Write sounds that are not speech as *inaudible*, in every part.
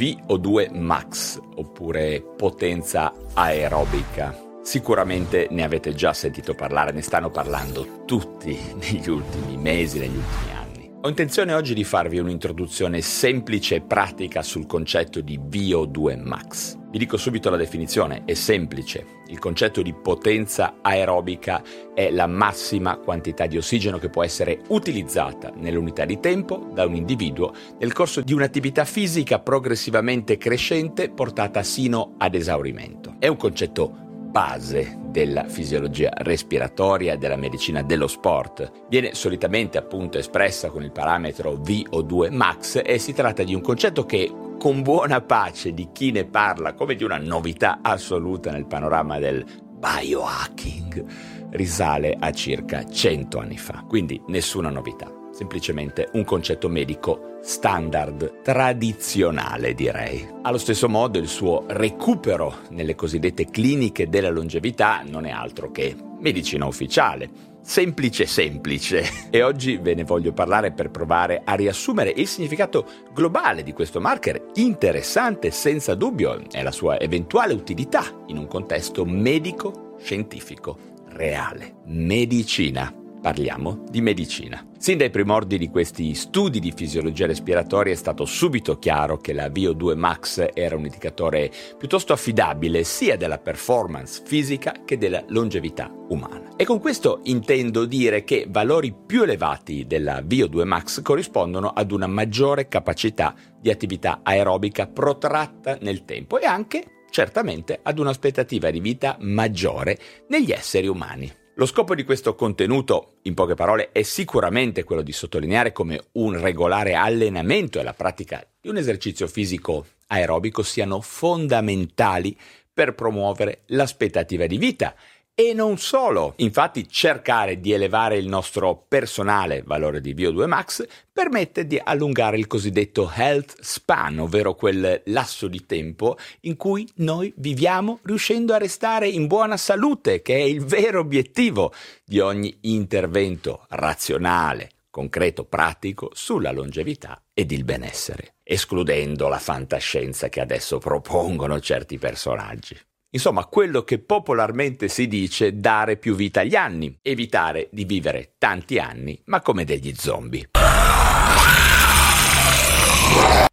VO2 Max oppure potenza aerobica. Sicuramente ne avete già sentito parlare, ne stanno parlando tutti *laughs* negli ultimi mesi, negli ultimi anni. Ho intenzione oggi di farvi un'introduzione semplice e pratica sul concetto di VO2 Max. Vi dico subito la definizione, è semplice. Il concetto di potenza aerobica è la massima quantità di ossigeno che può essere utilizzata nell'unità di tempo da un individuo nel corso di un'attività fisica progressivamente crescente portata sino ad esaurimento. È un concetto base della fisiologia respiratoria della medicina dello sport. Viene solitamente appunto espressa con il parametro VO2 max e si tratta di un concetto che con buona pace di chi ne parla come di una novità assoluta nel panorama del biohacking risale a circa 100 anni fa, quindi nessuna novità semplicemente un concetto medico standard, tradizionale direi. Allo stesso modo il suo recupero nelle cosiddette cliniche della longevità non è altro che medicina ufficiale. Semplice semplice. E oggi ve ne voglio parlare per provare a riassumere il significato globale di questo marker, interessante senza dubbio, e la sua eventuale utilità in un contesto medico-scientifico reale. Medicina Parliamo di medicina. Sin dai primordi di questi studi di fisiologia respiratoria è stato subito chiaro che la VO2 max era un indicatore piuttosto affidabile sia della performance fisica che della longevità umana. E con questo intendo dire che valori più elevati della VO2 max corrispondono ad una maggiore capacità di attività aerobica protratta nel tempo e anche certamente ad un'aspettativa di vita maggiore negli esseri umani. Lo scopo di questo contenuto, in poche parole, è sicuramente quello di sottolineare come un regolare allenamento e la pratica di un esercizio fisico aerobico siano fondamentali per promuovere l'aspettativa di vita e non solo. Infatti cercare di elevare il nostro personale valore di VO2 max permette di allungare il cosiddetto health span, ovvero quel lasso di tempo in cui noi viviamo riuscendo a restare in buona salute, che è il vero obiettivo di ogni intervento razionale, concreto, pratico sulla longevità ed il benessere, escludendo la fantascienza che adesso propongono certi personaggi. Insomma, quello che popolarmente si dice dare più vita agli anni, evitare di vivere tanti anni, ma come degli zombie.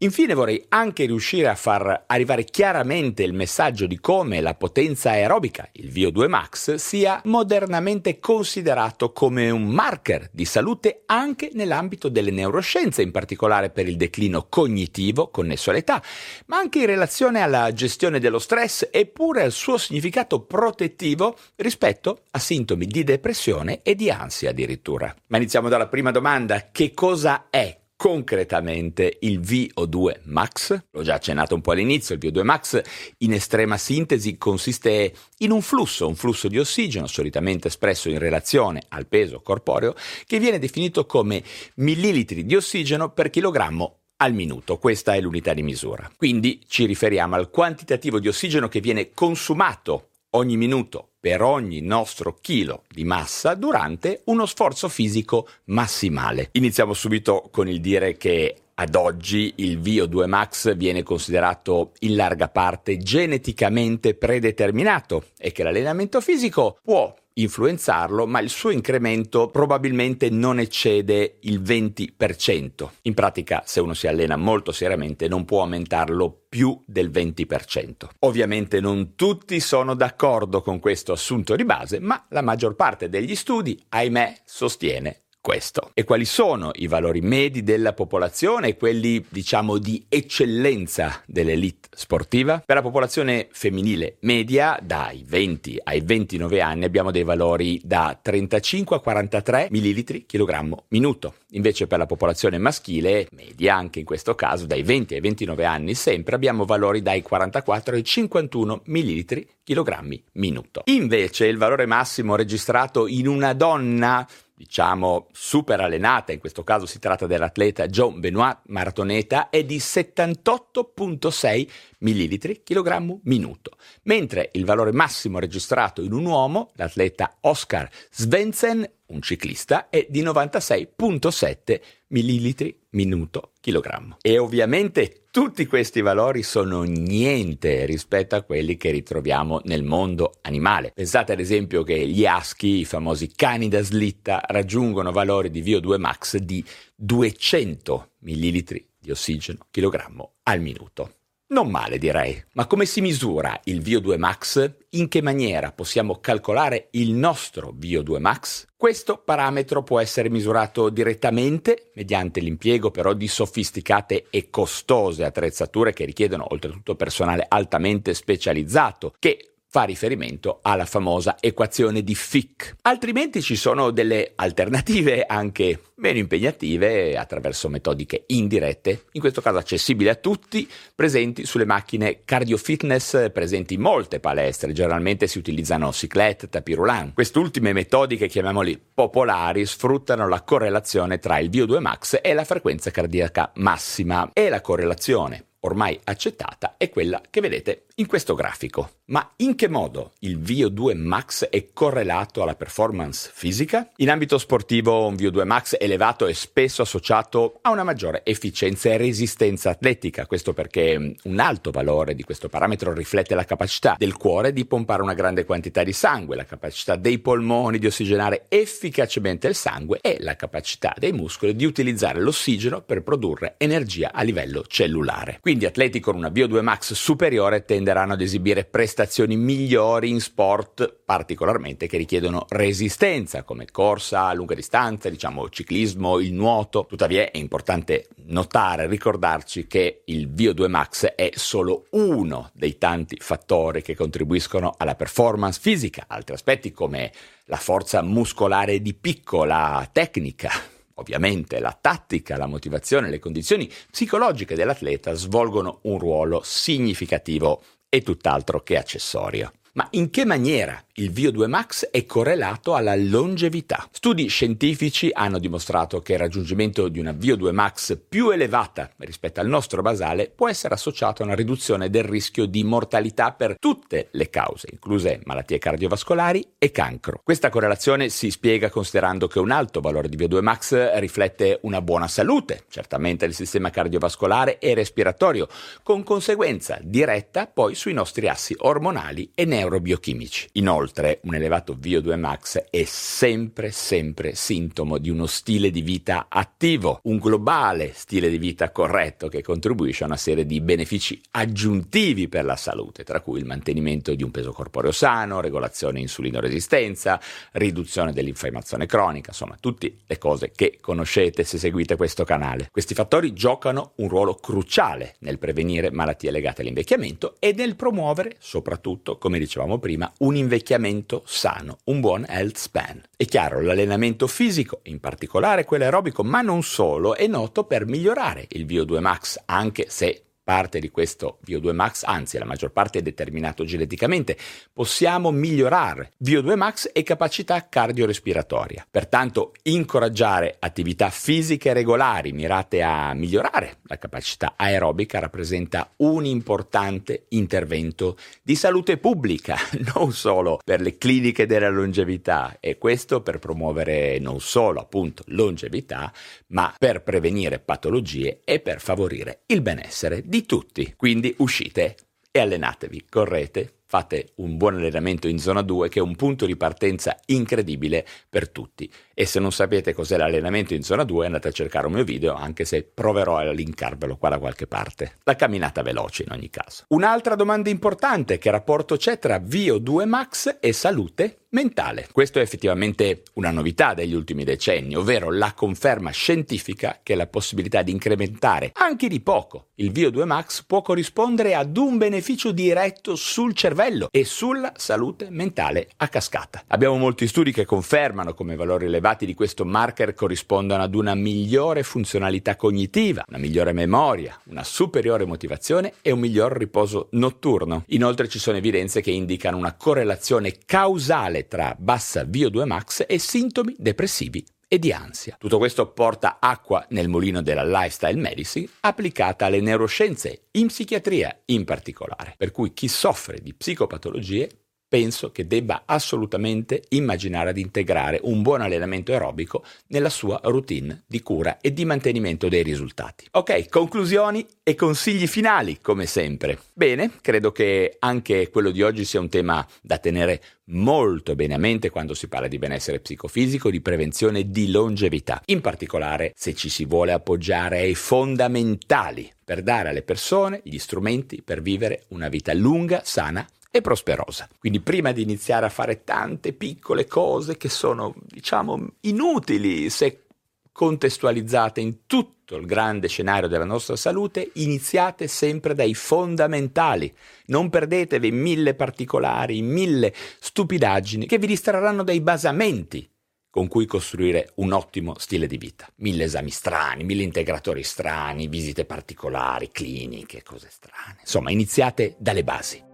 Infine vorrei anche riuscire a far arrivare chiaramente il messaggio di come la potenza aerobica, il VO2 max, sia modernamente considerato come un marker di salute anche nell'ambito delle neuroscienze, in particolare per il declino cognitivo connesso all'età, ma anche in relazione alla gestione dello stress e pure al suo significato protettivo rispetto a sintomi di depressione e di ansia addirittura. Ma iniziamo dalla prima domanda, che cosa è concretamente il VO2 max. L'ho già accennato un po' all'inizio, il VO2 max in estrema sintesi consiste in un flusso, un flusso di ossigeno solitamente espresso in relazione al peso corporeo che viene definito come millilitri di ossigeno per chilogrammo al minuto, questa è l'unità di misura. Quindi ci riferiamo al quantitativo di ossigeno che viene consumato ogni minuto per ogni nostro chilo di massa durante uno sforzo fisico massimale. Iniziamo subito con il dire che ad oggi il VO2 max viene considerato in larga parte geneticamente predeterminato e che l'allenamento fisico può influenzarlo, ma il suo incremento probabilmente non eccede il 20%. In pratica, se uno si allena molto seriamente, non può aumentarlo più del 20%. Ovviamente non tutti sono d'accordo con questo assunto di base, ma la maggior parte degli studi, ahimè, sostiene questo. E quali sono i valori medi della popolazione e quelli, diciamo, di eccellenza dell'elite sportiva? Per la popolazione femminile media, dai 20 ai 29 anni, abbiamo dei valori da 35 a 43 millilitri chilogrammo minuto. Invece per la popolazione maschile, media anche in questo caso, dai 20 ai 29 anni sempre, abbiamo valori dai 44 ai 51 millilitri chilogrammi minuto. Invece il valore massimo registrato in una donna diciamo super allenata, in questo caso si tratta dell'atleta John Benoit Maratoneta, è di 78.6 ml chilogrammo minuto, mentre il valore massimo registrato in un uomo, l'atleta Oscar Svensson, un ciclista è di 96.7 ml minuto chilogrammo. E ovviamente tutti questi valori sono niente rispetto a quelli che ritroviamo nel mondo animale. Pensate ad esempio che gli aschi, i famosi cani da slitta, raggiungono valori di VO2 max di 200 ml di ossigeno chilogrammo al minuto. Non male direi, ma come si misura il VO2 max? In che maniera possiamo calcolare il nostro VO2 max? Questo parametro può essere misurato direttamente mediante l'impiego però di sofisticate e costose attrezzature che richiedono oltretutto personale altamente specializzato che fa riferimento alla famosa equazione di Fick. Altrimenti ci sono delle alternative anche meno impegnative attraverso metodiche indirette, in questo caso accessibili a tutti, presenti sulle macchine cardio fitness presenti in molte palestre. Generalmente si utilizzano ciclette, tapirulan. Quest'ultime metodiche, chiamiamoli popolari, sfruttano la correlazione tra il VO2 max e la frequenza cardiaca massima e la correlazione ormai accettata è quella che vedete in questo grafico. Ma in che modo il VO2 max è correlato alla performance fisica? In ambito sportivo un VO2 max elevato è spesso associato a una maggiore efficienza e resistenza atletica, questo perché un alto valore di questo parametro riflette la capacità del cuore di pompare una grande quantità di sangue, la capacità dei polmoni di ossigenare efficacemente il sangue e la capacità dei muscoli di utilizzare l'ossigeno per produrre energia a livello cellulare. Quindi atleti con una VO2 max superiore tenderanno ad esibire prestazioni prestazioni migliori in sport particolarmente che richiedono resistenza, come corsa a lunga distanza, diciamo ciclismo, il nuoto. Tuttavia è importante notare, ricordarci che il VO2 max è solo uno dei tanti fattori che contribuiscono alla performance fisica. Altri aspetti come la forza muscolare di picco, la tecnica, Ovviamente la tattica, la motivazione, le condizioni psicologiche dell'atleta svolgono un ruolo significativo e tutt'altro che accessorio. Ma in che maniera il VO2 max è correlato alla longevità? Studi scientifici hanno dimostrato che il raggiungimento di una VO2 max più elevata rispetto al nostro basale può essere associato a una riduzione del rischio di mortalità per tutte le cause, incluse malattie cardiovascolari e cancro. Questa correlazione si spiega considerando che un alto valore di VO2 max riflette una buona salute, certamente del sistema cardiovascolare e respiratorio, con conseguenza diretta poi sui nostri assi ormonali e neurologici neurobiochimici. Inoltre, un elevato VO2 max è sempre, sempre sintomo di uno stile di vita attivo, un globale stile di vita corretto che contribuisce a una serie di benefici aggiuntivi per la salute, tra cui il mantenimento di un peso corporeo sano, regolazione insulinoresistenza, riduzione dell'infiammazione cronica, insomma, tutte le cose che conoscete se seguite questo canale. Questi fattori giocano un ruolo cruciale nel prevenire malattie legate all'invecchiamento e nel promuovere, soprattutto, come dicevo dicevamo prima, un invecchiamento sano, un buon health span. È chiaro, l'allenamento fisico, in particolare quello aerobico, ma non solo, è noto per migliorare il VO2 max, anche se parte di questo VO2 max, anzi la maggior parte è determinato geneticamente, possiamo migliorare VO2 max e capacità cardiorespiratoria. Pertanto incoraggiare attività fisiche regolari mirate a migliorare la capacità aerobica rappresenta un importante intervento di salute pubblica, *laughs* non solo per le cliniche della longevità e questo per promuovere non solo appunto longevità, ma per prevenire patologie e per favorire il benessere di di tutti. Quindi uscite e allenatevi, correte, fate un buon allenamento in zona 2 che è un punto di partenza incredibile per tutti. E se non sapete cos'è l'allenamento in zona 2 andate a cercare un mio video anche se proverò a linkarvelo qua da qualche parte. La camminata veloce in ogni caso. Un'altra domanda importante, che rapporto c'è tra VO2 max e salute mentale. Questo è effettivamente una novità degli ultimi decenni, ovvero la conferma scientifica che la possibilità di incrementare anche di poco il VO2 max può corrispondere ad un beneficio diretto sul cervello e sulla salute mentale a cascata. Abbiamo molti studi che confermano come valori elevati di questo marker corrispondano ad una migliore funzionalità cognitiva, una migliore memoria, una superiore motivazione e un miglior riposo notturno. Inoltre ci sono evidenze che indicano una correlazione causale tra bassa VO2 max e sintomi depressivi e di ansia. Tutto questo porta acqua nel mulino della lifestyle medicine applicata alle neuroscienze, in psichiatria in particolare, per cui chi soffre di psicopatologie penso che debba assolutamente immaginare di integrare un buon allenamento aerobico nella sua routine di cura e di mantenimento dei risultati. Ok, conclusioni e consigli finali, come sempre. Bene, credo che anche quello di oggi sia un tema da tenere molto bene a mente quando si parla di benessere psicofisico, di prevenzione e di longevità, in particolare se ci si vuole appoggiare ai fondamentali per dare alle persone gli strumenti per vivere una vita lunga, sana e prosperosa. Quindi prima di iniziare a fare tante piccole cose che sono, diciamo, inutili se contestualizzate in tutto il grande scenario della nostra salute, iniziate sempre dai fondamentali. Non perdetevi mille particolari, mille stupidaggini che vi distrarranno dai basamenti con cui costruire un ottimo stile di vita. Mille esami strani, mille integratori strani, visite particolari, cliniche, cose strane. Insomma, iniziate dalle basi.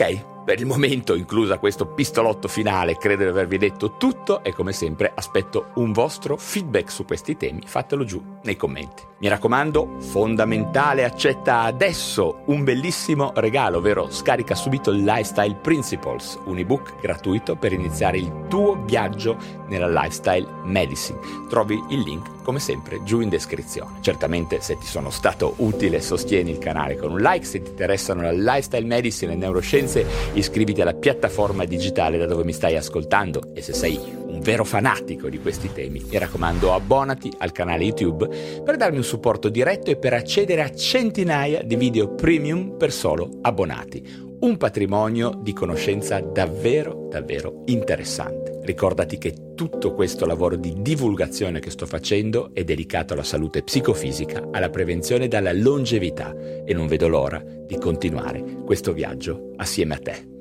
Ok, per il momento, inclusa questo pistolotto finale, credo di avervi detto tutto e come sempre aspetto un vostro feedback su questi temi, fatelo giù nei commenti. Mi raccomando, fondamentale, accetta adesso un bellissimo regalo, ovvero scarica subito Lifestyle Principles, un ebook gratuito per iniziare il tuo viaggio nella lifestyle medicine. Trovi il link come sempre giù in descrizione. Certamente se ti sono stato utile sostieni il canale con un like, se ti interessano la lifestyle medicine e neuroscienze iscriviti alla piattaforma digitale da dove mi stai ascoltando e se sei un vero fanatico di questi temi mi raccomando abbonati al canale YouTube per darmi un supporto diretto e per accedere a centinaia di video premium per solo abbonati un patrimonio di conoscenza davvero, davvero interessante. Ricordati che tutto questo lavoro di divulgazione che sto facendo è dedicato alla salute psicofisica, alla prevenzione e alla longevità e non vedo l'ora di continuare questo viaggio assieme a te.